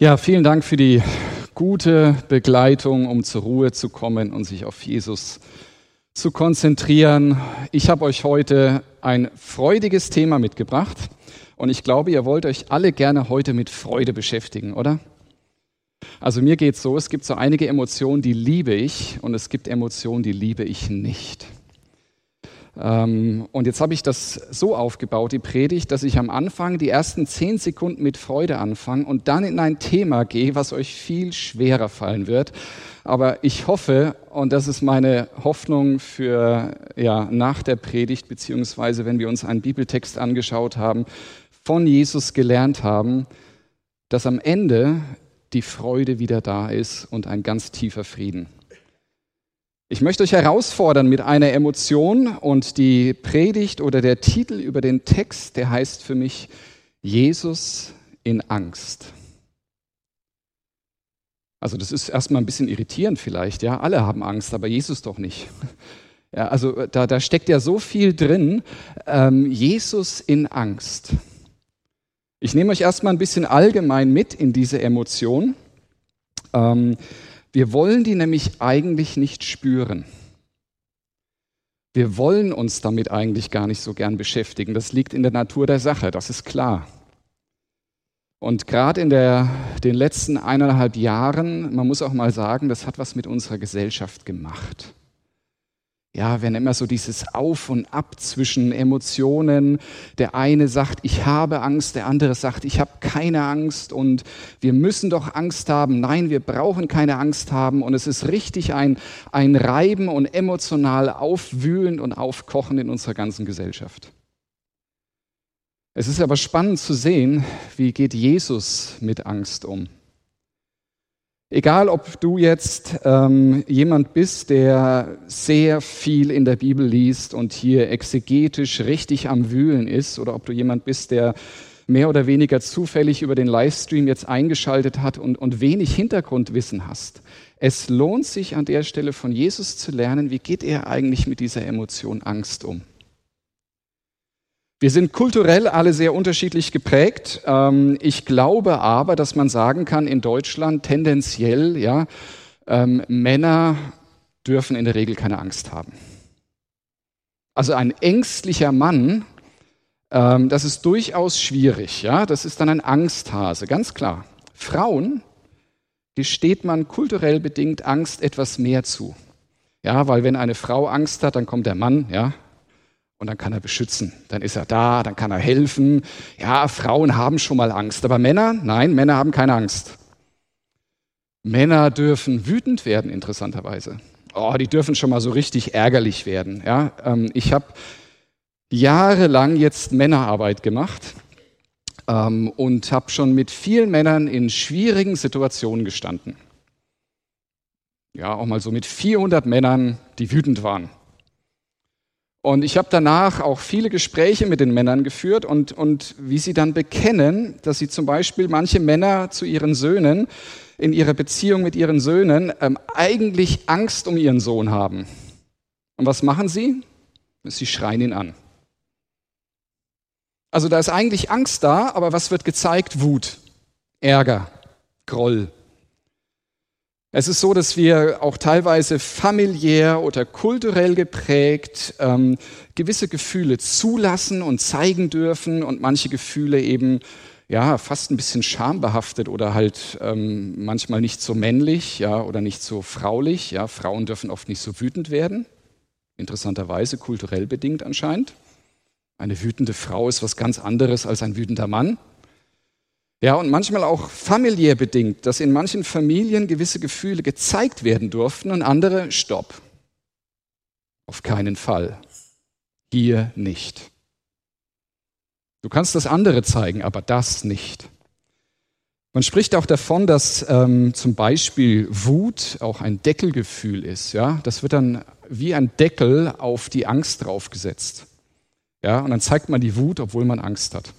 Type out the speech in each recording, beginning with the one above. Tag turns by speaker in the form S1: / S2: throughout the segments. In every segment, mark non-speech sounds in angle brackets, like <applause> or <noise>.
S1: Ja, vielen Dank für die gute Begleitung, um zur Ruhe zu kommen und sich auf Jesus zu konzentrieren. Ich habe euch heute ein freudiges Thema mitgebracht und ich glaube, ihr wollt euch alle gerne heute mit Freude beschäftigen, oder? Also mir geht es so, es gibt so einige Emotionen, die liebe ich und es gibt Emotionen, die liebe ich nicht. Ähm, und jetzt habe ich das so aufgebaut, die Predigt, dass ich am Anfang die ersten zehn Sekunden mit Freude anfange und dann in ein Thema gehe, was euch viel schwerer fallen wird. Aber ich hoffe, und das ist meine Hoffnung für ja, nach der Predigt, beziehungsweise wenn wir uns einen Bibeltext angeschaut haben, von Jesus gelernt haben, dass am Ende die Freude wieder da ist und ein ganz tiefer Frieden. Ich möchte euch herausfordern mit einer Emotion und die Predigt oder der Titel über den Text, der heißt für mich Jesus in Angst. Also das ist erstmal ein bisschen irritierend vielleicht, ja, alle haben Angst, aber Jesus doch nicht. Ja, also da, da steckt ja so viel drin, ähm, Jesus in Angst. Ich nehme euch erstmal ein bisschen allgemein mit in diese Emotion. Ähm, wir wollen die nämlich eigentlich nicht spüren. Wir wollen uns damit eigentlich gar nicht so gern beschäftigen. Das liegt in der Natur der Sache, das ist klar. Und gerade in der, den letzten eineinhalb Jahren, man muss auch mal sagen, das hat was mit unserer Gesellschaft gemacht ja, wenn immer so dieses Auf und Ab zwischen Emotionen, der eine sagt, ich habe Angst, der andere sagt, ich habe keine Angst und wir müssen doch Angst haben. Nein, wir brauchen keine Angst haben und es ist richtig ein, ein Reiben und emotional aufwühlend und aufkochen in unserer ganzen Gesellschaft. Es ist aber spannend zu sehen, wie geht Jesus mit Angst um. Egal, ob du jetzt ähm, jemand bist, der sehr viel in der Bibel liest und hier exegetisch richtig am Wühlen ist, oder ob du jemand bist, der mehr oder weniger zufällig über den Livestream jetzt eingeschaltet hat und, und wenig Hintergrundwissen hast. Es lohnt sich an der Stelle von Jesus zu lernen, wie geht er eigentlich mit dieser Emotion Angst um. Wir sind kulturell alle sehr unterschiedlich geprägt. Ähm, ich glaube aber, dass man sagen kann, in Deutschland tendenziell, ja, ähm, Männer dürfen in der Regel keine Angst haben. Also ein ängstlicher Mann, ähm, das ist durchaus schwierig, ja, das ist dann ein Angsthase, ganz klar. Frauen gesteht man kulturell bedingt Angst etwas mehr zu. Ja, weil wenn eine Frau Angst hat, dann kommt der Mann, ja, und dann kann er beschützen. Dann ist er da, dann kann er helfen. Ja, Frauen haben schon mal Angst, aber Männer, nein, Männer haben keine Angst. Männer dürfen wütend werden, interessanterweise. Oh, die dürfen schon mal so richtig ärgerlich werden. Ja, ähm, ich habe jahrelang jetzt Männerarbeit gemacht ähm, und habe schon mit vielen Männern in schwierigen Situationen gestanden. Ja, auch mal so mit 400 Männern, die wütend waren. Und ich habe danach auch viele Gespräche mit den Männern geführt und, und wie sie dann bekennen, dass sie zum Beispiel manche Männer zu ihren Söhnen in ihrer Beziehung mit ihren Söhnen ähm, eigentlich Angst um ihren Sohn haben. Und was machen sie? Sie schreien ihn an. Also da ist eigentlich Angst da, aber was wird gezeigt? Wut, Ärger, Groll, es ist so, dass wir auch teilweise familiär oder kulturell geprägt ähm, gewisse Gefühle zulassen und zeigen dürfen und manche Gefühle eben ja fast ein bisschen schambehaftet oder halt ähm, manchmal nicht so männlich ja oder nicht so fraulich. Ja, Frauen dürfen oft nicht so wütend werden, interessanterweise kulturell bedingt anscheinend. Eine wütende Frau ist was ganz anderes als ein wütender Mann. Ja, und manchmal auch familiär bedingt, dass in manchen Familien gewisse Gefühle gezeigt werden durften und andere stopp. Auf keinen Fall. Hier nicht. Du kannst das andere zeigen, aber das nicht. Man spricht auch davon, dass ähm, zum Beispiel Wut auch ein Deckelgefühl ist. Ja, das wird dann wie ein Deckel auf die Angst draufgesetzt. Ja, und dann zeigt man die Wut, obwohl man Angst hat.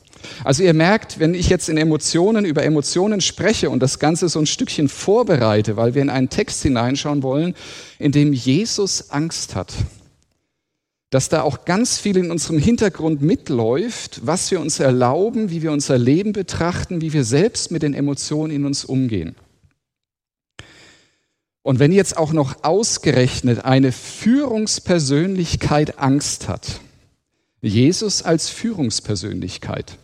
S1: Also ihr merkt, wenn ich jetzt in Emotionen über Emotionen spreche und das Ganze so ein Stückchen vorbereite, weil wir in einen Text hineinschauen wollen, in dem Jesus Angst hat, dass da auch ganz viel in unserem Hintergrund mitläuft, was wir uns erlauben, wie wir unser Leben betrachten, wie wir selbst mit den Emotionen in uns umgehen. Und wenn jetzt auch noch ausgerechnet eine Führungspersönlichkeit Angst hat, Jesus als Führungspersönlichkeit,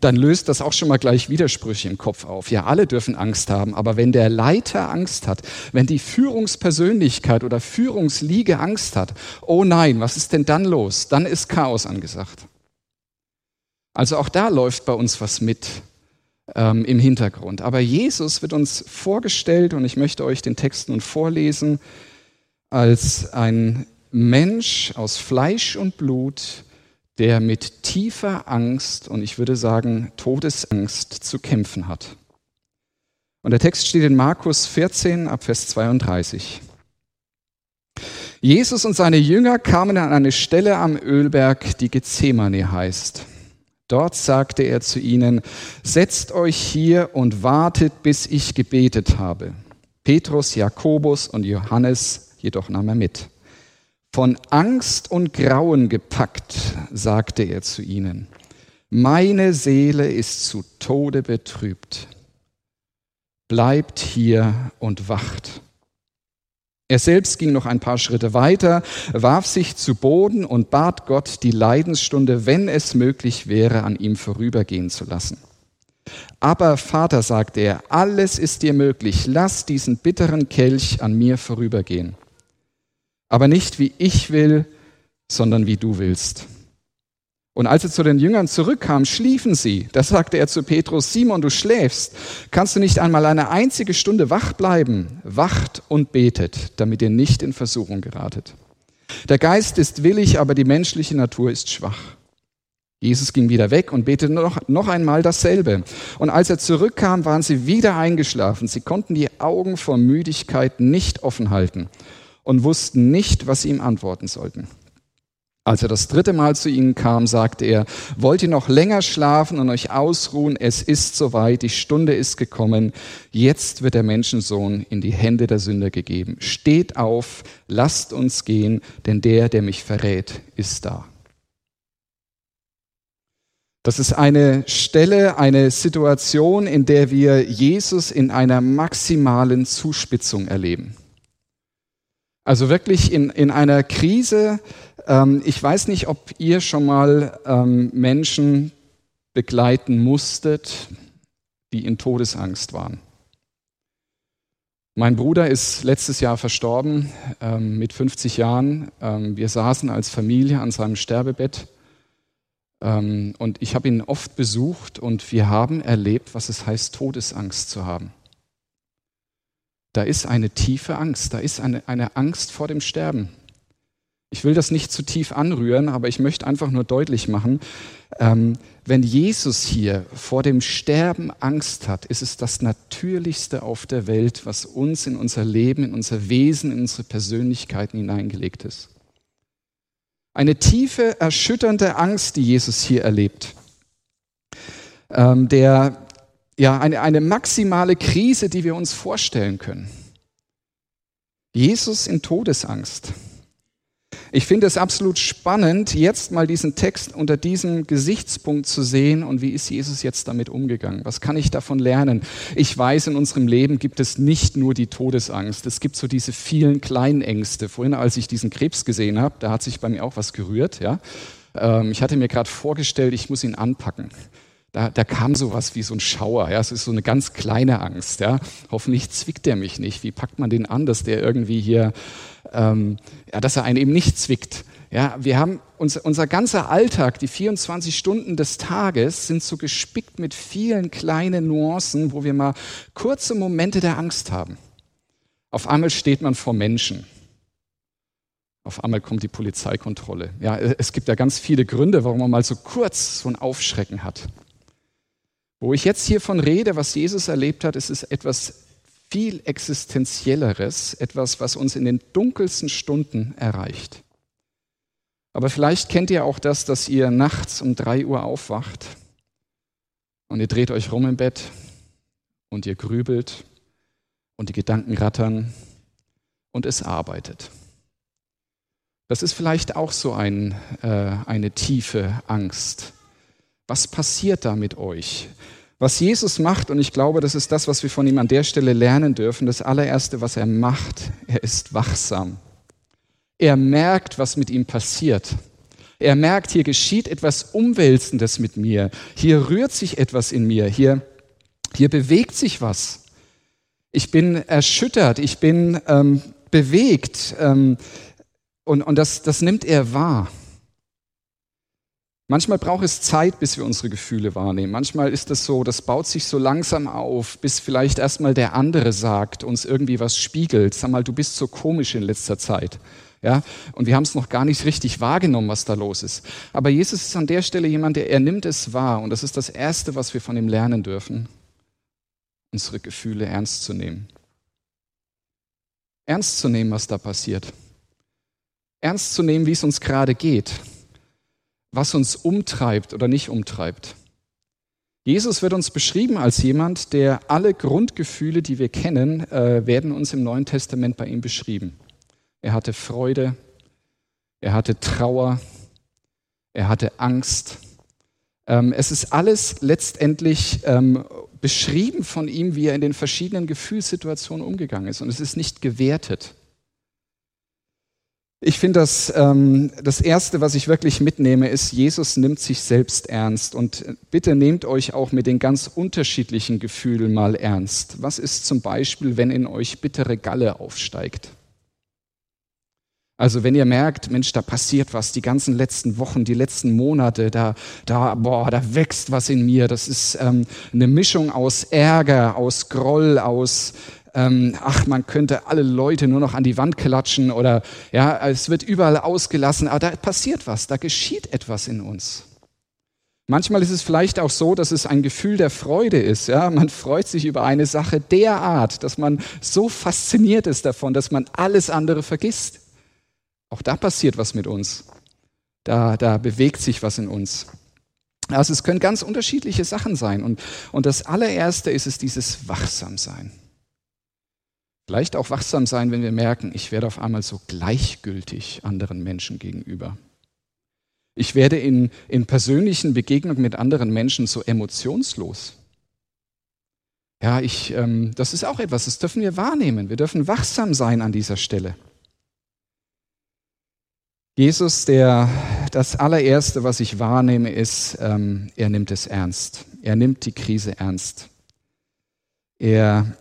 S1: dann löst das auch schon mal gleich Widersprüche im Kopf auf. Ja, alle dürfen Angst haben, aber wenn der Leiter Angst hat, wenn die Führungspersönlichkeit oder Führungsliege Angst hat, oh nein, was ist denn dann los? Dann ist Chaos angesagt. Also auch da läuft bei uns was mit ähm, im Hintergrund. Aber Jesus wird uns vorgestellt, und ich möchte euch den Text nun vorlesen, als ein Mensch aus Fleisch und Blut, der mit tiefer Angst und ich würde sagen Todesangst zu kämpfen hat. Und der Text steht in Markus 14 ab Vers 32. Jesus und seine Jünger kamen an eine Stelle am Ölberg, die Gethsemane heißt. Dort sagte er zu ihnen, setzt euch hier und wartet, bis ich gebetet habe. Petrus, Jakobus und Johannes jedoch nahm er mit. Von Angst und Grauen gepackt, sagte er zu ihnen, meine Seele ist zu Tode betrübt. Bleibt hier und wacht. Er selbst ging noch ein paar Schritte weiter, warf sich zu Boden und bat Gott, die Leidensstunde, wenn es möglich wäre, an ihm vorübergehen zu lassen. Aber Vater, sagte er, alles ist dir möglich, lass diesen bitteren Kelch an mir vorübergehen aber nicht wie ich will, sondern wie du willst. Und als er zu den Jüngern zurückkam, schliefen sie. Da sagte er zu Petrus, Simon, du schläfst. Kannst du nicht einmal eine einzige Stunde wach bleiben? Wacht und betet, damit ihr nicht in Versuchung geratet. Der Geist ist willig, aber die menschliche Natur ist schwach. Jesus ging wieder weg und betete noch, noch einmal dasselbe. Und als er zurückkam, waren sie wieder eingeschlafen. Sie konnten die Augen vor Müdigkeit nicht offen halten und wussten nicht, was sie ihm antworten sollten. Als er das dritte Mal zu ihnen kam, sagte er, wollt ihr noch länger schlafen und euch ausruhen? Es ist soweit, die Stunde ist gekommen. Jetzt wird der Menschensohn in die Hände der Sünder gegeben. Steht auf, lasst uns gehen, denn der, der mich verrät, ist da. Das ist eine Stelle, eine Situation, in der wir Jesus in einer maximalen Zuspitzung erleben. Also wirklich in, in einer Krise. Ähm, ich weiß nicht, ob ihr schon mal ähm, Menschen begleiten musstet, die in Todesangst waren. Mein Bruder ist letztes Jahr verstorben ähm, mit 50 Jahren. Ähm, wir saßen als Familie an seinem Sterbebett ähm, und ich habe ihn oft besucht und wir haben erlebt, was es heißt, Todesangst zu haben. Da ist eine tiefe Angst, da ist eine, eine Angst vor dem Sterben. Ich will das nicht zu tief anrühren, aber ich möchte einfach nur deutlich machen, ähm, wenn Jesus hier vor dem Sterben Angst hat, ist es das Natürlichste auf der Welt, was uns in unser Leben, in unser Wesen, in unsere Persönlichkeiten hineingelegt ist. Eine tiefe, erschütternde Angst, die Jesus hier erlebt. Ähm, der ja, eine, eine maximale Krise, die wir uns vorstellen können. Jesus in Todesangst. Ich finde es absolut spannend, jetzt mal diesen Text unter diesem Gesichtspunkt zu sehen und wie ist Jesus jetzt damit umgegangen? Was kann ich davon lernen? Ich weiß, in unserem Leben gibt es nicht nur die Todesangst, es gibt so diese vielen kleinen Ängste. Vorhin, als ich diesen Krebs gesehen habe, da hat sich bei mir auch was gerührt. Ja? Ähm, ich hatte mir gerade vorgestellt, ich muss ihn anpacken da, da kam sowas wie so ein Schauer. Ja, es ist so eine ganz kleine Angst. Ja. Hoffentlich zwickt er mich nicht. Wie packt man den an, dass der irgendwie hier, ähm, ja, dass er einen eben nicht zwickt? Ja, wir haben uns, unser ganzer Alltag, die 24 Stunden des Tages sind so gespickt mit vielen kleinen Nuancen, wo wir mal kurze Momente der Angst haben. Auf einmal steht man vor Menschen. Auf einmal kommt die Polizeikontrolle. Ja, es gibt ja ganz viele Gründe, warum man mal so kurz so ein Aufschrecken hat. Wo ich jetzt hiervon rede, was Jesus erlebt hat, ist es etwas viel existenzielleres, etwas, was uns in den dunkelsten Stunden erreicht. Aber vielleicht kennt ihr auch das, dass ihr nachts um drei Uhr aufwacht und ihr dreht euch rum im Bett und ihr grübelt und die Gedanken rattern und es arbeitet. Das ist vielleicht auch so ein, äh, eine tiefe Angst. Was passiert da mit euch? Was Jesus macht, und ich glaube, das ist das, was wir von ihm an der Stelle lernen dürfen, das allererste, was er macht, er ist wachsam. Er merkt, was mit ihm passiert. Er merkt, hier geschieht etwas Umwälzendes mit mir. Hier rührt sich etwas in mir. Hier, hier bewegt sich was. Ich bin erschüttert. Ich bin ähm, bewegt. Ähm, und, und das, das nimmt er wahr. Manchmal braucht es Zeit, bis wir unsere Gefühle wahrnehmen. Manchmal ist es so, das baut sich so langsam auf, bis vielleicht erstmal der andere sagt, uns irgendwie was spiegelt. Sag mal, du bist so komisch in letzter Zeit. Ja, und wir haben es noch gar nicht richtig wahrgenommen, was da los ist. Aber Jesus ist an der Stelle jemand, der er nimmt es wahr. Und das ist das Erste, was wir von ihm lernen dürfen, unsere Gefühle ernst zu nehmen. Ernst zu nehmen, was da passiert. Ernst zu nehmen, wie es uns gerade geht was uns umtreibt oder nicht umtreibt. Jesus wird uns beschrieben als jemand, der alle Grundgefühle, die wir kennen, äh, werden uns im Neuen Testament bei ihm beschrieben. Er hatte Freude, er hatte Trauer, er hatte Angst. Ähm, es ist alles letztendlich ähm, beschrieben von ihm, wie er in den verschiedenen Gefühlssituationen umgegangen ist. Und es ist nicht gewertet. Ich finde, das, ähm, das Erste, was ich wirklich mitnehme, ist, Jesus nimmt sich selbst ernst. Und bitte nehmt euch auch mit den ganz unterschiedlichen Gefühlen mal ernst. Was ist zum Beispiel, wenn in euch bittere Galle aufsteigt? Also wenn ihr merkt, Mensch, da passiert was, die ganzen letzten Wochen, die letzten Monate, da, da, boah, da wächst was in mir. Das ist ähm, eine Mischung aus Ärger, aus Groll, aus ähm, ach, man könnte alle Leute nur noch an die Wand klatschen oder ja, es wird überall ausgelassen, aber da passiert was, da geschieht etwas in uns. Manchmal ist es vielleicht auch so, dass es ein Gefühl der Freude ist. Ja? Man freut sich über eine Sache derart, dass man so fasziniert ist davon, dass man alles andere vergisst. Auch da passiert was mit uns. Da, da bewegt sich was in uns. Also es können ganz unterschiedliche Sachen sein. Und, und das allererste ist es dieses Wachsamsein. Vielleicht auch wachsam sein, wenn wir merken, ich werde auf einmal so gleichgültig anderen Menschen gegenüber. Ich werde in, in persönlichen Begegnungen mit anderen Menschen so emotionslos. Ja, ich, ähm, das ist auch etwas, das dürfen wir wahrnehmen. Wir dürfen wachsam sein an dieser Stelle. Jesus, der, das allererste, was ich wahrnehme, ist, ähm, er nimmt es ernst. Er nimmt die Krise ernst. Er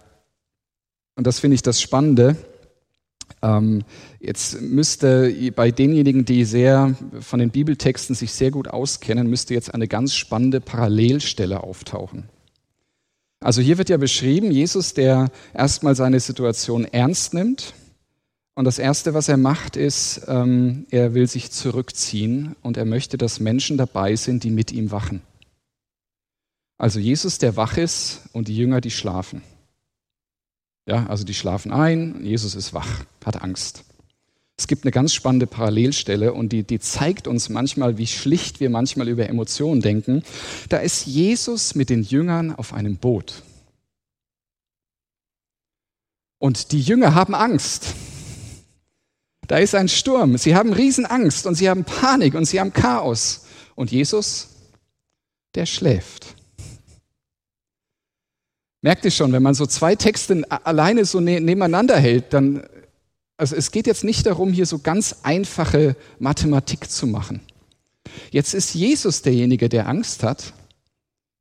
S1: und das finde ich das Spannende. Ähm, jetzt müsste bei denjenigen, die sehr von den Bibeltexten sich sehr gut auskennen, müsste jetzt eine ganz spannende Parallelstelle auftauchen. Also hier wird ja beschrieben, Jesus, der erstmal seine Situation ernst nimmt. Und das Erste, was er macht, ist, ähm, er will sich zurückziehen und er möchte, dass Menschen dabei sind, die mit ihm wachen. Also Jesus, der wach ist und die Jünger, die schlafen. Ja, also die schlafen ein, Jesus ist wach, hat Angst. Es gibt eine ganz spannende Parallelstelle und die, die zeigt uns manchmal, wie schlicht wir manchmal über Emotionen denken. Da ist Jesus mit den Jüngern auf einem Boot. Und die Jünger haben Angst. Da ist ein Sturm. Sie haben Riesenangst und sie haben Panik und sie haben Chaos. Und Jesus, der schläft. Merkt ihr schon, wenn man so zwei Texte alleine so ne-, nebeneinander hält, dann, also es geht jetzt nicht darum, hier so ganz einfache Mathematik zu machen. Jetzt ist Jesus derjenige, der Angst hat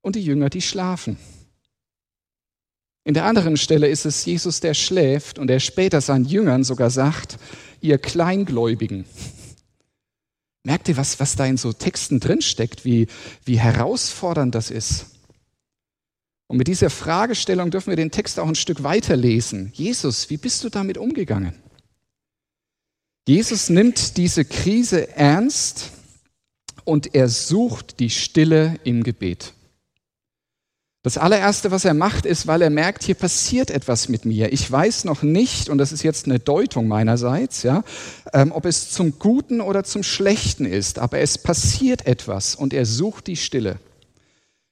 S1: und die Jünger, die schlafen. In der anderen Stelle ist es Jesus, der schläft und der später seinen Jüngern sogar sagt, ihr Kleingläubigen. Merkt ihr, was, was da in so Texten drinsteckt, wie, wie herausfordernd das ist? Und mit dieser Fragestellung dürfen wir den Text auch ein Stück weiterlesen. Jesus, wie bist du damit umgegangen? Jesus nimmt diese Krise ernst und er sucht die Stille im Gebet. Das allererste, was er macht, ist, weil er merkt, hier passiert etwas mit mir. Ich weiß noch nicht, und das ist jetzt eine Deutung meinerseits, ja, ähm, ob es zum Guten oder zum Schlechten ist, aber es passiert etwas und er sucht die Stille.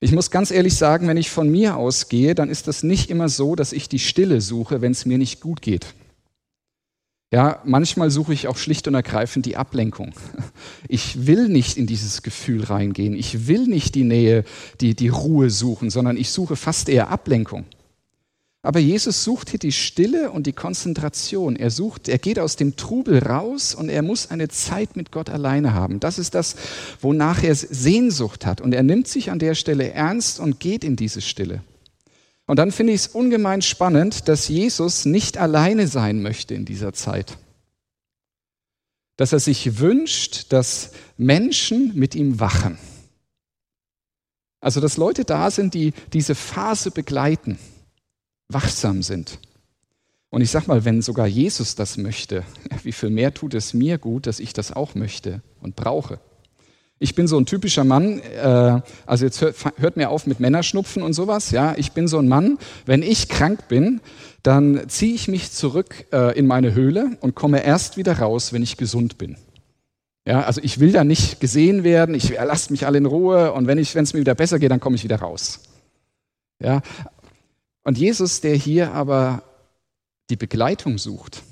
S1: Ich muss ganz ehrlich sagen, wenn ich von mir ausgehe, dann ist das nicht immer so, dass ich die Stille suche, wenn es mir nicht gut geht. Ja, manchmal suche ich auch schlicht und ergreifend die Ablenkung. <laughs> Ich will nicht in dieses Gefühl reingehen. Ich will nicht die Nähe, die, die Ruhe suchen, sondern ich suche fast eher Ablenkung. Aber Jesus sucht hier die Stille und die Konzentration. Er sucht, er geht aus dem Trubel raus und er muss eine Zeit mit Gott alleine haben. Das ist das, wonach er Sehnsucht hat. Und er nimmt sich an der Stelle ernst und geht in diese Stille. Und dann finde ich es ungemein spannend, dass Jesus nicht alleine sein möchte in dieser Zeit. Dass er sich wünscht, dass Menschen mit ihm wachen. Also, dass Leute da sind, die diese Phase begleiten wachsam sind. Und ich sage mal, wenn sogar Jesus das möchte, <laughs> wie viel mehr tut es mir gut, dass ich das auch möchte und brauche. Ich bin so ein typischer Mann, äh, also jetzt hört, hört mir auf mit Männerschnupfen und sowas, ja, ich bin so ein Mann, wenn ich krank bin, dann ziehe ich mich zurück äh, in meine Höhle und komme erst wieder raus, wenn ich gesund bin. Ja, also ich will da nicht gesehen werden, ich lasst mich alle in Ruhe und wenn es mir wieder besser geht, dann komme ich wieder raus. Ja, und Jesus, der hier aber die Begleitung sucht,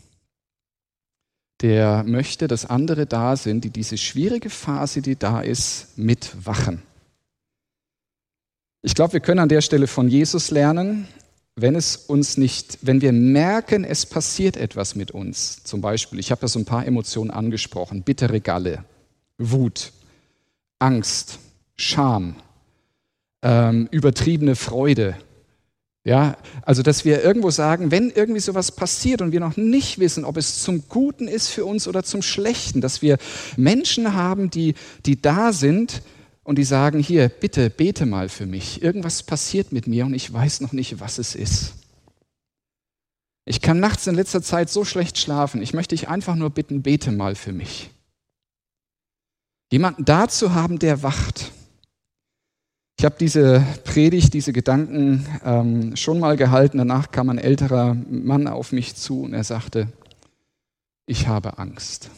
S1: der möchte, dass andere da sind, die diese schwierige Phase, die da ist, mitwachen. Ich glaube, wir können an der Stelle von Jesus lernen, wenn es uns nicht, wenn wir merken, es passiert etwas mit uns. Zum Beispiel, ich habe ja so ein paar Emotionen angesprochen: bittere Galle, Wut, Angst, Scham, ähm, übertriebene Freude, ja, also dass wir irgendwo sagen, wenn irgendwie sowas passiert und wir noch nicht wissen, ob es zum Guten ist für uns oder zum Schlechten, dass wir Menschen haben, die, die da sind und die sagen, hier, bitte bete mal für mich. Irgendwas passiert mit mir und ich weiß noch nicht, was es ist. Ich kann nachts in letzter Zeit so schlecht schlafen. Ich möchte dich einfach nur bitten, bete mal für mich. Jemanden da zu haben, der wacht. Ich habe diese Predigt, diese Gedanken ähm, schon mal gehalten. Danach kam ein älterer Mann auf mich zu und er sagte, ich habe Angst.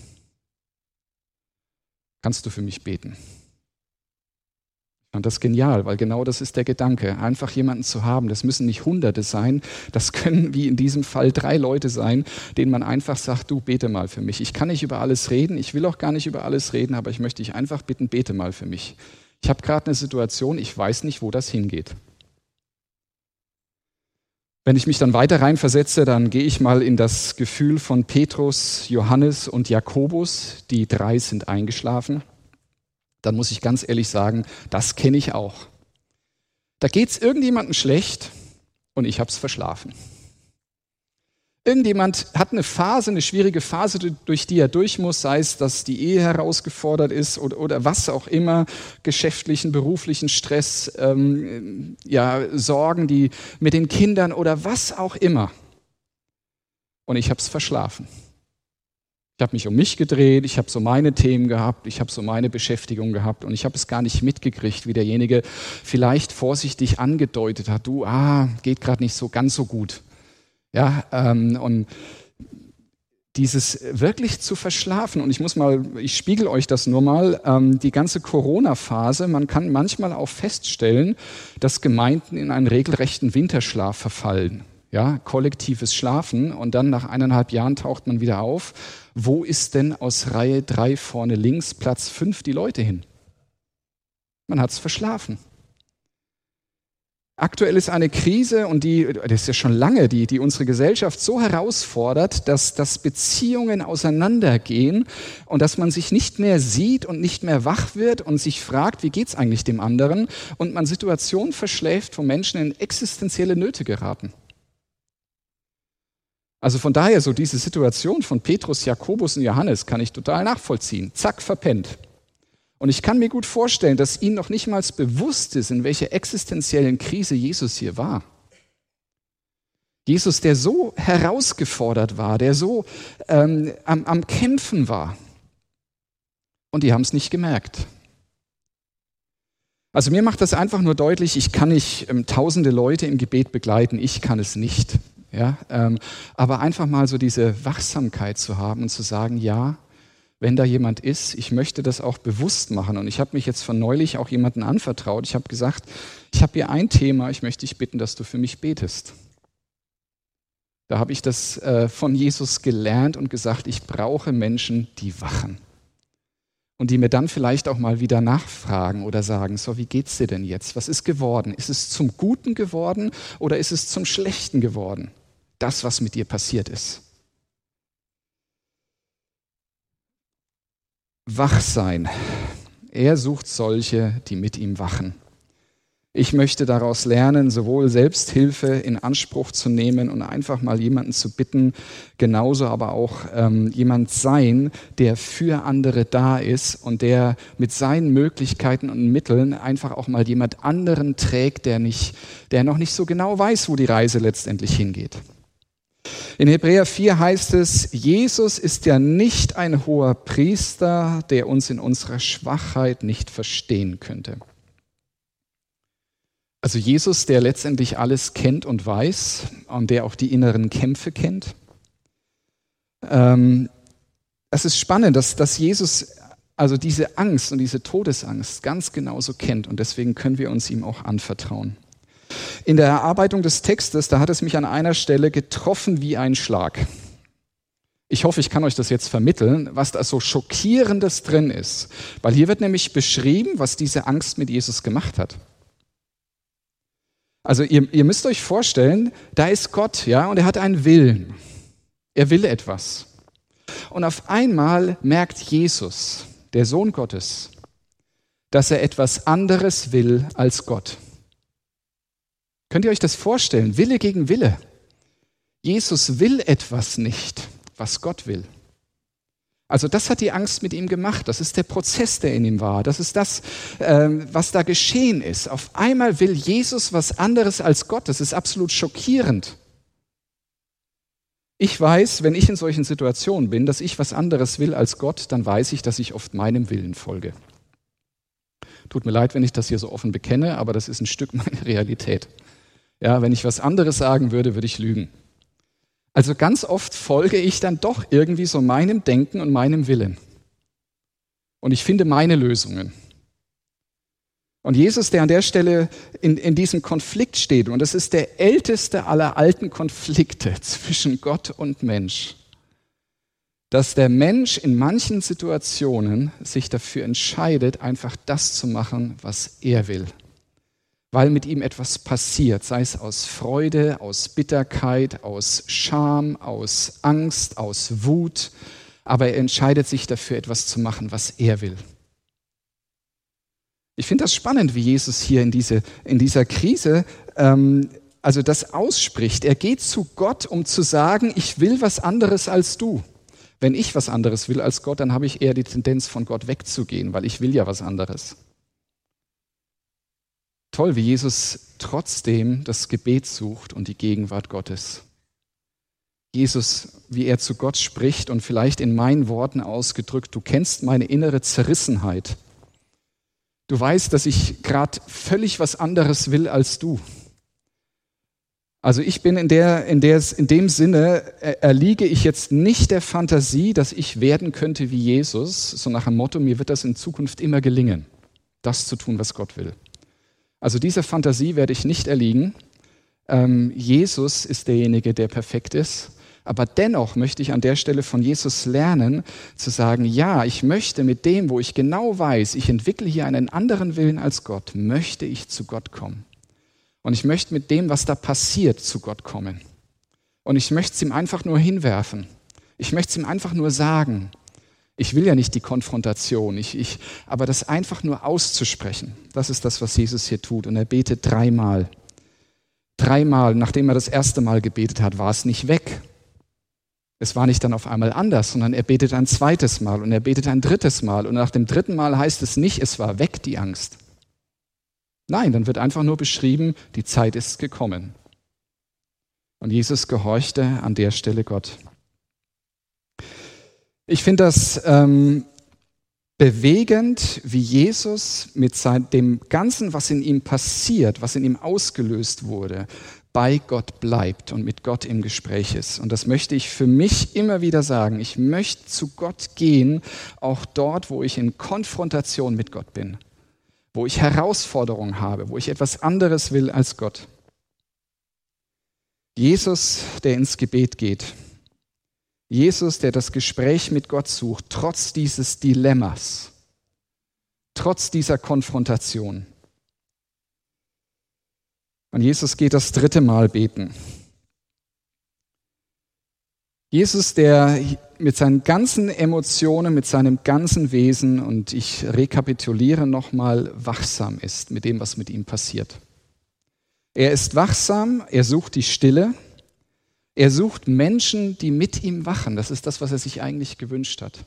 S1: Kannst du für mich beten? Ich fand das genial, weil genau das ist der Gedanke. Einfach jemanden zu haben, das müssen nicht Hunderte sein, das können wie in diesem Fall drei Leute sein, denen man einfach sagt, du bete mal für mich. Ich kann nicht über alles reden, ich will auch gar nicht über alles reden, aber ich möchte dich einfach bitten, bete mal für mich. Ich habe gerade eine Situation, ich weiß nicht, wo das hingeht. Wenn ich mich dann weiter reinversetze, dann gehe ich mal in das Gefühl von Petrus, Johannes und Jakobus. Die drei sind eingeschlafen. Dann muss ich ganz ehrlich sagen, das kenne ich auch. Da geht es irgendjemandem schlecht und ich habe es verschlafen. Irgendjemand hat eine Phase, eine schwierige Phase, durch die er durch muss, sei es, dass die Ehe herausgefordert ist oder, oder was auch immer, geschäftlichen, beruflichen Stress, ähm, ja, Sorgen, die mit den Kindern oder was auch immer. Und ich habe es verschlafen. Ich habe mich um mich gedreht, ich habe so meine Themen gehabt, ich habe so meine Beschäftigung gehabt und ich habe es gar nicht mitgekriegt, wie derjenige vielleicht vorsichtig angedeutet hat, du, ah, geht gerade nicht so ganz so gut. Ja, ähm, und dieses wirklich zu verschlafen, und ich muss mal, ich spiegel euch das nur mal, ähm, die ganze Corona-Phase, man kann manchmal auch feststellen, dass Gemeinden in einen regelrechten Winterschlaf verfallen. Ja, kollektives Schlafen und dann nach eineinhalb Jahren taucht man wieder auf. Wo ist denn aus Reihe drei vorne links Platz fünf die Leute hin? Man hat es verschlafen. Aktuell ist eine Krise und die, das ist ja schon lange, die, die unsere Gesellschaft so herausfordert, dass, dass Beziehungen auseinandergehen und dass man sich nicht mehr sieht und nicht mehr wach wird und sich fragt, wie geht's eigentlich dem anderen und man Situationen verschläft, wo Menschen in existenzielle Nöte geraten. Also von daher so diese Situation von Petrus, Jakobus und Johannes kann ich total nachvollziehen. Zack, verpennt. Und ich kann mir gut vorstellen, dass ihnen noch nicht mal bewusst ist, in welcher existenziellen Krise Jesus hier war. Jesus, der so herausgefordert war, der so ähm, am, am Kämpfen war. Und die haben es nicht gemerkt. Also mir macht das einfach nur deutlich, ich kann nicht ähm, tausende Leute im Gebet begleiten, ich kann es nicht. Ja, ähm, aber einfach mal so diese Wachsamkeit zu haben und zu sagen, ja, wenn da jemand ist, ich möchte das auch bewusst machen. Und ich habe mich jetzt von neulich auch jemanden anvertraut. Ich habe gesagt, ich habe hier ein Thema, ich möchte dich bitten, dass du für mich betest. Da habe ich das äh, von Jesus gelernt und gesagt, ich brauche Menschen, die wachen. Und die mir dann vielleicht auch mal wieder nachfragen oder sagen, so, wie geht's dir denn jetzt? Was ist geworden? Ist es zum Guten geworden oder ist es zum Schlechten geworden? Das, was mit dir passiert ist. Wach sein. Er sucht solche, die mit ihm wachen. Ich möchte daraus lernen, sowohl Selbsthilfe in Anspruch zu nehmen und einfach mal jemanden zu bitten, genauso aber auch ähm, jemand sein, der für andere da ist und der mit seinen Möglichkeiten und Mitteln einfach auch mal jemand anderen trägt, der, nicht, der noch nicht so genau weiß, wo die Reise letztendlich hingeht. In Hebräer 4 heißt es, Jesus ist ja nicht ein hoher Priester, der uns in unserer Schwachheit nicht verstehen könnte. Also Jesus, der letztendlich alles kennt und weiß und der auch die inneren Kämpfe kennt. Ähm, es ist spannend, dass, dass Jesus also diese Angst und diese Todesangst ganz genauso kennt und deswegen können wir uns ihm auch anvertrauen. In der Erarbeitung des Textes, da hat es mich an einer Stelle getroffen wie ein Schlag. Ich hoffe, ich kann euch das jetzt vermitteln, was da so schockierendes drin ist, weil hier wird nämlich beschrieben, was diese Angst mit Jesus gemacht hat. Also ihr, ihr müsst euch vorstellen, da ist Gott, ja, und er hat einen Willen. Er will etwas. Und auf einmal merkt Jesus, der Sohn Gottes, dass er etwas anderes will als Gott. Könnt ihr euch das vorstellen? Wille gegen Wille. Jesus will etwas nicht, was Gott will. Also das hat die Angst mit ihm gemacht. Das ist der Prozess, der in ihm war. Das ist das, ähm, was da geschehen ist. Auf einmal will Jesus was anderes als Gott. Das ist absolut schockierend. Ich weiß, wenn ich in solchen Situationen bin, dass ich was anderes will als Gott, dann weiß ich, dass ich oft meinem Willen folge. Tut mir leid, wenn ich das hier so offen bekenne, aber das ist ein Stück <laughs> meiner Realität. Ja, wenn ich was anderes sagen würde, würde ich lügen. Also ganz oft folge ich dann doch irgendwie so meinem Denken und meinem Willen. Und ich finde meine Lösungen. Und Jesus, der an der Stelle in, in diesem Konflikt steht, und das ist der älteste aller alten Konflikte <laughs> zwischen Gott und Mensch, dass der Mensch in manchen Situationen sich dafür entscheidet, einfach das zu machen, was er will weil mit ihm etwas passiert, sei es aus Freude, aus Bitterkeit, aus Scham, aus Angst, aus Wut, aber er entscheidet sich dafür, etwas zu machen, was er will. Ich finde das spannend, wie Jesus hier in, diese, in dieser Krise ähm, also das ausspricht. Er geht zu Gott, um zu sagen, ich will was anderes als du. Wenn ich was anderes will als Gott, dann habe ich eher die Tendenz, von Gott wegzugehen, weil ich will ja was anderes. Toll, wie Jesus trotzdem das Gebet sucht und die Gegenwart Gottes. Jesus, wie er zu Gott spricht und vielleicht in meinen Worten ausgedrückt, du kennst meine innere Zerrissenheit. Du weißt, dass ich gerade völlig was anderes will als du. Also ich bin in, der, in, der, in dem Sinne, erliege ich jetzt nicht der Fantasie, dass ich werden könnte wie Jesus, so nach dem Motto, mir wird das in Zukunft immer gelingen, das zu tun, was Gott will. Also dieser Fantasie werde ich nicht erliegen. Ähm, Jesus ist derjenige, der perfekt ist. Aber dennoch möchte ich an der Stelle von Jesus lernen, zu sagen, ja, ich möchte mit dem, wo ich genau weiß, ich entwickle hier einen anderen Willen als Gott, möchte ich zu Gott kommen. Und ich möchte mit dem, was da passiert, zu Gott kommen. Und ich möchte es ihm einfach nur hinwerfen. Ich möchte es ihm einfach nur sagen. Ich will ja nicht die Konfrontation, ich, ich, aber das einfach nur auszusprechen, das ist das, was Jesus hier tut. Und er betet dreimal. Dreimal, nachdem er das erste Mal gebetet hat, war es nicht weg. Es war nicht dann auf einmal anders, sondern er betet ein zweites Mal und er betet ein drittes Mal. Und nach dem dritten Mal heißt es nicht, es war weg, die Angst. Nein, dann wird einfach nur beschrieben, die Zeit ist gekommen. Und Jesus gehorchte an der Stelle Gott. Ich finde das ähm, bewegend, wie Jesus mit sein, dem Ganzen, was in ihm passiert, was in ihm ausgelöst wurde, bei Gott bleibt und mit Gott im Gespräch ist. Und das möchte ich für mich immer wieder sagen. Ich möchte zu Gott gehen, auch dort, wo ich in Konfrontation mit Gott bin, wo ich Herausforderungen habe, wo ich etwas anderes will als Gott. Jesus, der ins Gebet geht. Jesus, der das Gespräch mit Gott sucht, trotz dieses Dilemmas, trotz dieser Konfrontation. Und Jesus geht das dritte Mal beten. Jesus, der mit seinen ganzen Emotionen, mit seinem ganzen Wesen, und ich rekapituliere nochmal, wachsam ist mit dem, was mit ihm passiert. Er ist wachsam, er sucht die Stille, er sucht Menschen, die mit ihm wachen. Das ist das, was er sich eigentlich gewünscht hat.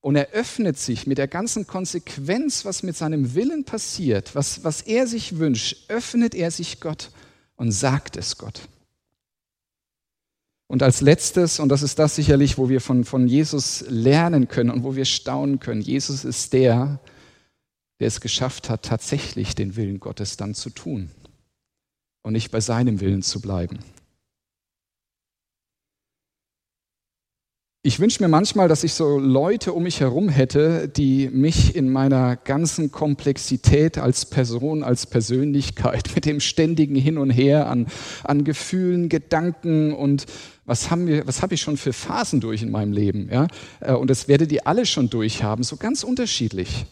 S1: Und er öffnet sich mit der ganzen Konsequenz, was mit seinem Willen passiert, was, was er sich wünscht, öffnet er sich Gott und sagt es Gott. Und als letztes, und das ist das sicherlich, wo wir von, von Jesus lernen können und wo wir staunen können, Jesus ist der, der es geschafft hat, tatsächlich den Willen Gottes dann zu tun und nicht bei seinem Willen zu bleiben. Ich wünsche mir manchmal, dass ich so Leute um mich herum hätte, die mich in meiner ganzen Komplexität als Person, als Persönlichkeit, mit dem ständigen Hin und Her an, an Gefühlen, Gedanken und was haben wir, was habe ich schon für Phasen durch in meinem Leben, ja? Äh, und das werdet ihr alle schon durchhaben, so ganz unterschiedlich.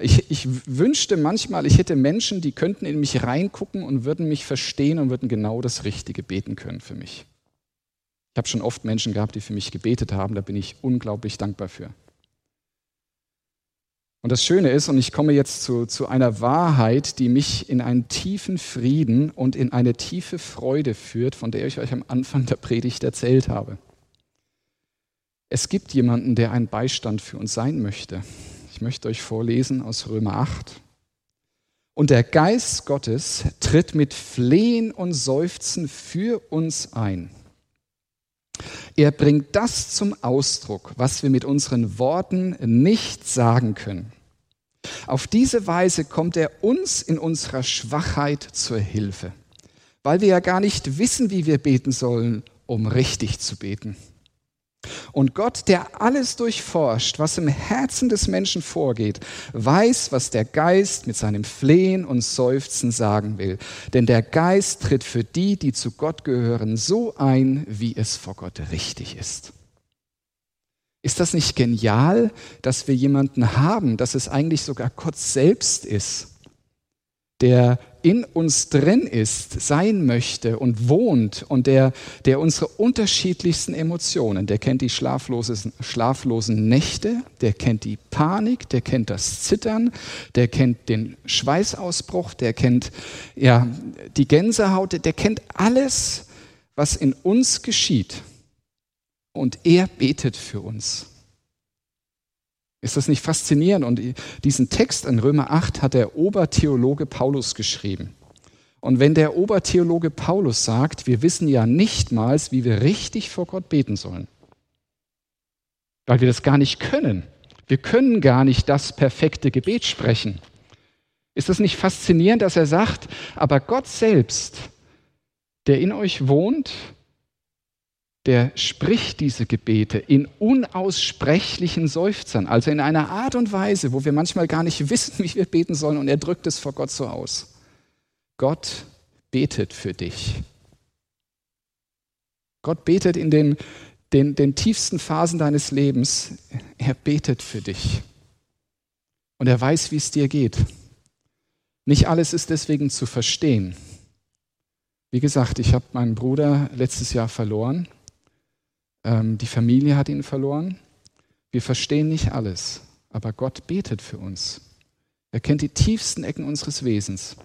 S1: Ich, ich wünschte manchmal, ich hätte Menschen, die könnten in mich reingucken und würden mich verstehen und würden genau das Richtige beten können für mich. Ich habe schon oft Menschen gehabt, die für mich gebetet haben, da bin ich unglaublich dankbar für. Und das Schöne ist, und ich komme jetzt zu, zu einer Wahrheit, die mich in einen tiefen Frieden und in eine tiefe Freude führt, von der ich euch am Anfang der Predigt erzählt habe. Es gibt jemanden, der ein Beistand für uns sein möchte. Ich möchte euch vorlesen aus Römer 8. Und der Geist Gottes tritt mit Flehen und Seufzen für uns ein. Er bringt das zum Ausdruck, was wir mit unseren Worten nicht sagen können. Auf diese Weise kommt er uns in unserer Schwachheit zur Hilfe, weil wir ja gar nicht wissen, wie wir beten sollen, um richtig zu beten. Und Gott, der alles durchforscht, was im Herzen des Menschen vorgeht, weiß, was der Geist mit seinem Flehen und Seufzen sagen will. Denn der Geist tritt für die, die zu Gott gehören, so ein, wie es vor Gott richtig ist. Ist das nicht genial, dass wir jemanden haben, dass es eigentlich sogar Gott selbst ist, der in uns drin ist, sein möchte und wohnt und der, der unsere unterschiedlichsten Emotionen, der kennt die schlaflosen, Nächte, der kennt die Panik, der kennt das Zittern, der kennt den Schweißausbruch, der kennt ja, die Gänsehaut, der kennt alles, was in uns geschieht. Und er betet für uns. Ist das nicht faszinierend? Und diesen Text in Römer 8 hat der Obertheologe Paulus geschrieben. Und wenn der Obertheologe Paulus sagt, wir wissen ja nichtmals, wie wir richtig vor Gott beten sollen, weil wir das gar nicht können. Wir können gar nicht das perfekte Gebet sprechen. Ist das nicht faszinierend, dass er sagt, aber Gott selbst, der in euch wohnt, der spricht diese Gebete in unaussprechlichen Seufzern, also in einer Art und Weise, wo wir manchmal gar nicht wissen, wie wir beten sollen, und er drückt es vor Gott so aus. Gott betet für dich. Gott betet in den, den, den tiefsten Phasen deines Lebens. Er betet für dich. Und er weiß, wie es dir geht. Nicht alles ist deswegen zu verstehen. Wie gesagt, ich habe meinen Bruder letztes Jahr verloren. Ähm, die Familie hat ihn verloren. Wir verstehen nicht alles, aber Gott betet für uns. Er kennt die tiefsten Ecken unseres Wesens.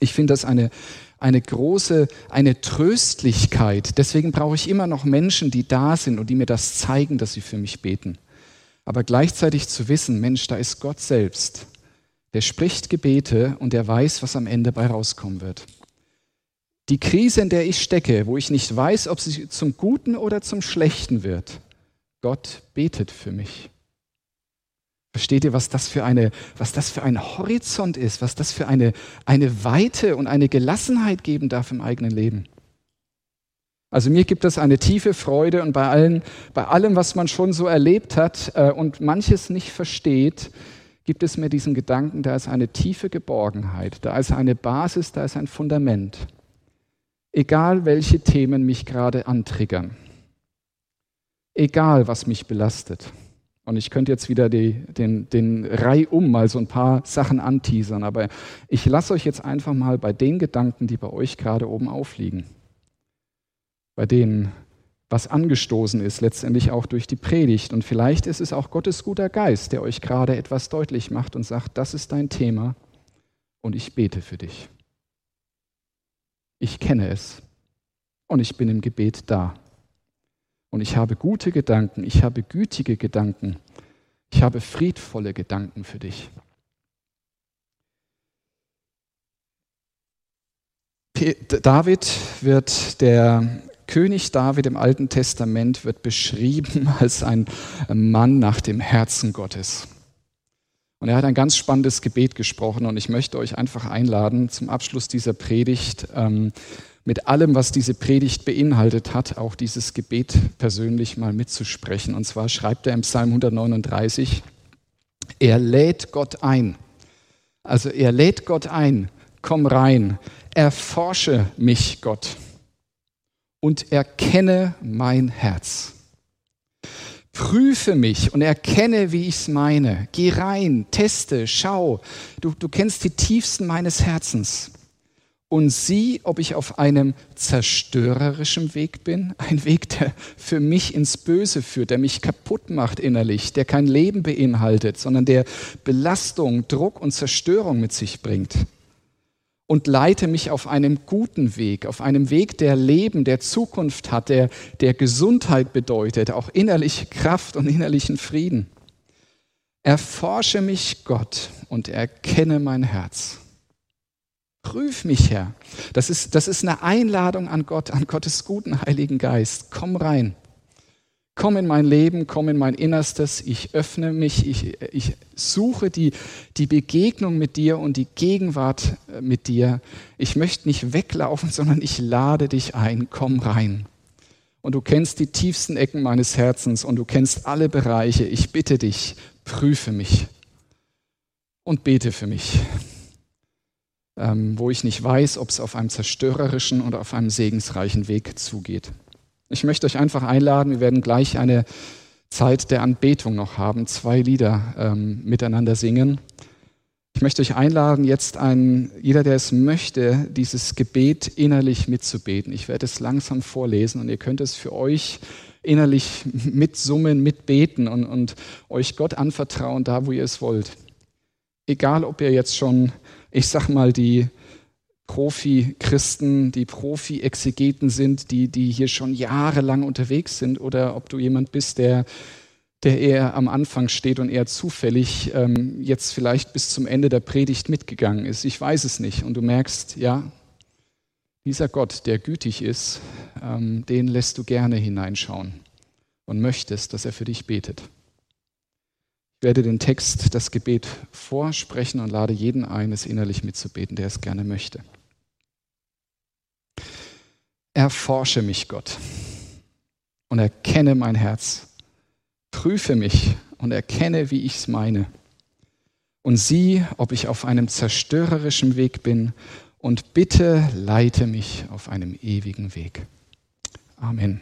S1: Ich finde das eine, eine große, eine Tröstlichkeit. Deswegen brauche ich immer noch Menschen, die da sind und die mir das zeigen, dass sie für mich beten. Aber gleichzeitig zu wissen, Mensch, da ist Gott selbst. Der spricht Gebete und der weiß, was am Ende bei rauskommen wird. Die Krise, in der ich stecke, wo ich nicht weiß, ob sie zum Guten oder zum Schlechten wird, Gott betet für mich. Versteht ihr, was das für eine, was das für ein Horizont ist, was das für eine, eine Weite und eine Gelassenheit geben darf im eigenen Leben? Also mir gibt es eine tiefe Freude und bei, allen, bei allem, was man schon so erlebt hat äh, und manches nicht versteht, gibt es mir diesen Gedanken, da ist eine tiefe Geborgenheit, da ist eine Basis, da ist ein Fundament. Egal welche Themen mich gerade antriggern. Egal was mich belastet. Und ich könnte jetzt wieder die, den, den Reihum mal so ein paar Sachen anteasern, aber ich lasse euch jetzt einfach mal bei den Gedanken, die bei euch gerade oben aufliegen, bei denen, was angestoßen ist, letztendlich auch durch die Predigt. Und vielleicht ist es auch Gottes guter Geist, der euch gerade etwas deutlich macht und sagt, das ist dein Thema und ich bete für dich. Ich kenne es und ich bin im Gebet da. Und ich habe gute Gedanken, ich habe gütige Gedanken, ich habe friedvolle Gedanken für dich. David wird, der König David im Alten Testament wird beschrieben <laughs> als ein Mann nach dem Herzen Gottes. Und er hat ein ganz spannendes Gebet gesprochen und ich möchte euch einfach einladen, zum Abschluss dieser Predigt ähm, mit allem, was diese Predigt beinhaltet hat, auch dieses Gebet persönlich mal mitzusprechen. Und zwar schreibt er im Psalm 139, er lädt Gott ein. Also er lädt Gott ein, komm rein, erforsche mich, Gott, und erkenne mein Herz. Prüfe mich und erkenne, wie ich es meine. Geh rein, teste, schau. Du, du kennst die tiefsten meines Herzens und sieh, ob ich auf einem zerstörerischen Weg bin, ein Weg, der für mich ins Böse führt, der mich kaputt macht innerlich, der kein Leben beinhaltet, sondern der Belastung, Druck und Zerstörung mit sich bringt. Und leite mich auf einem guten Weg, auf einem Weg, der Leben, der Zukunft hat, der, der Gesundheit bedeutet, auch innerliche Kraft und innerlichen Frieden. Erforsche mich, Gott, und erkenne mein Herz. Prüf mich, Herr. Das ist, das ist eine Einladung an Gott, an Gottes guten Heiligen Geist. Komm rein. Komm in mein Leben, komm in mein Innerstes. Ich öffne mich, ich, ich suche die, die Begegnung mit dir und die Gegenwart äh, mit dir. Ich möchte nicht weglaufen, <laughs> sondern ich lade dich ein. Komm rein. Und du kennst die tiefsten Ecken meines Herzens und du kennst alle Bereiche. Ich bitte dich, prüfe mich und bete für mich ähm, wo ich nicht weiß, ob es auf einem zerstörerischen oder auf einem segensreichen Weg zugeht. Ich möchte euch einfach einladen, wir werden gleich eine Zeit der Anbetung noch haben, zwei Lieder ähm, miteinander singen. Ich möchte euch einladen, jetzt ein, jeder, der es möchte, dieses Gebet innerlich mitzubeten. Ich werde es langsam vorlesen und ihr könnt es für euch innerlich mitsummen, mitbeten und, und euch Gott anvertrauen, da wo ihr es wollt. Egal, ob ihr jetzt schon ich sag mal, die Profi-Christen, die Profi-Exegeten sind, die, die hier schon jahrelang unterwegs sind, oder ob du jemand bist, der, der eher am Anfang steht und eher zufällig ähm, jetzt vielleicht bis zum Ende der Predigt mitgegangen ist. Ich weiß es nicht. Und du merkst, ja, dieser Gott, der gütig ist, ähm, den lässt du gerne hineinschauen und möchtest, dass er für dich betet werde den Text, das Gebet vorsprechen und lade jeden ein, es innerlich mitzubeten, der es gerne möchte. Erforsche mich, Gott, und erkenne mein Herz. Prüfe mich und erkenne, wie ich es meine. Und sieh, ob ich auf einem zerstörerischen Weg bin. Und bitte leite mich auf einem ewigen Weg. Amen.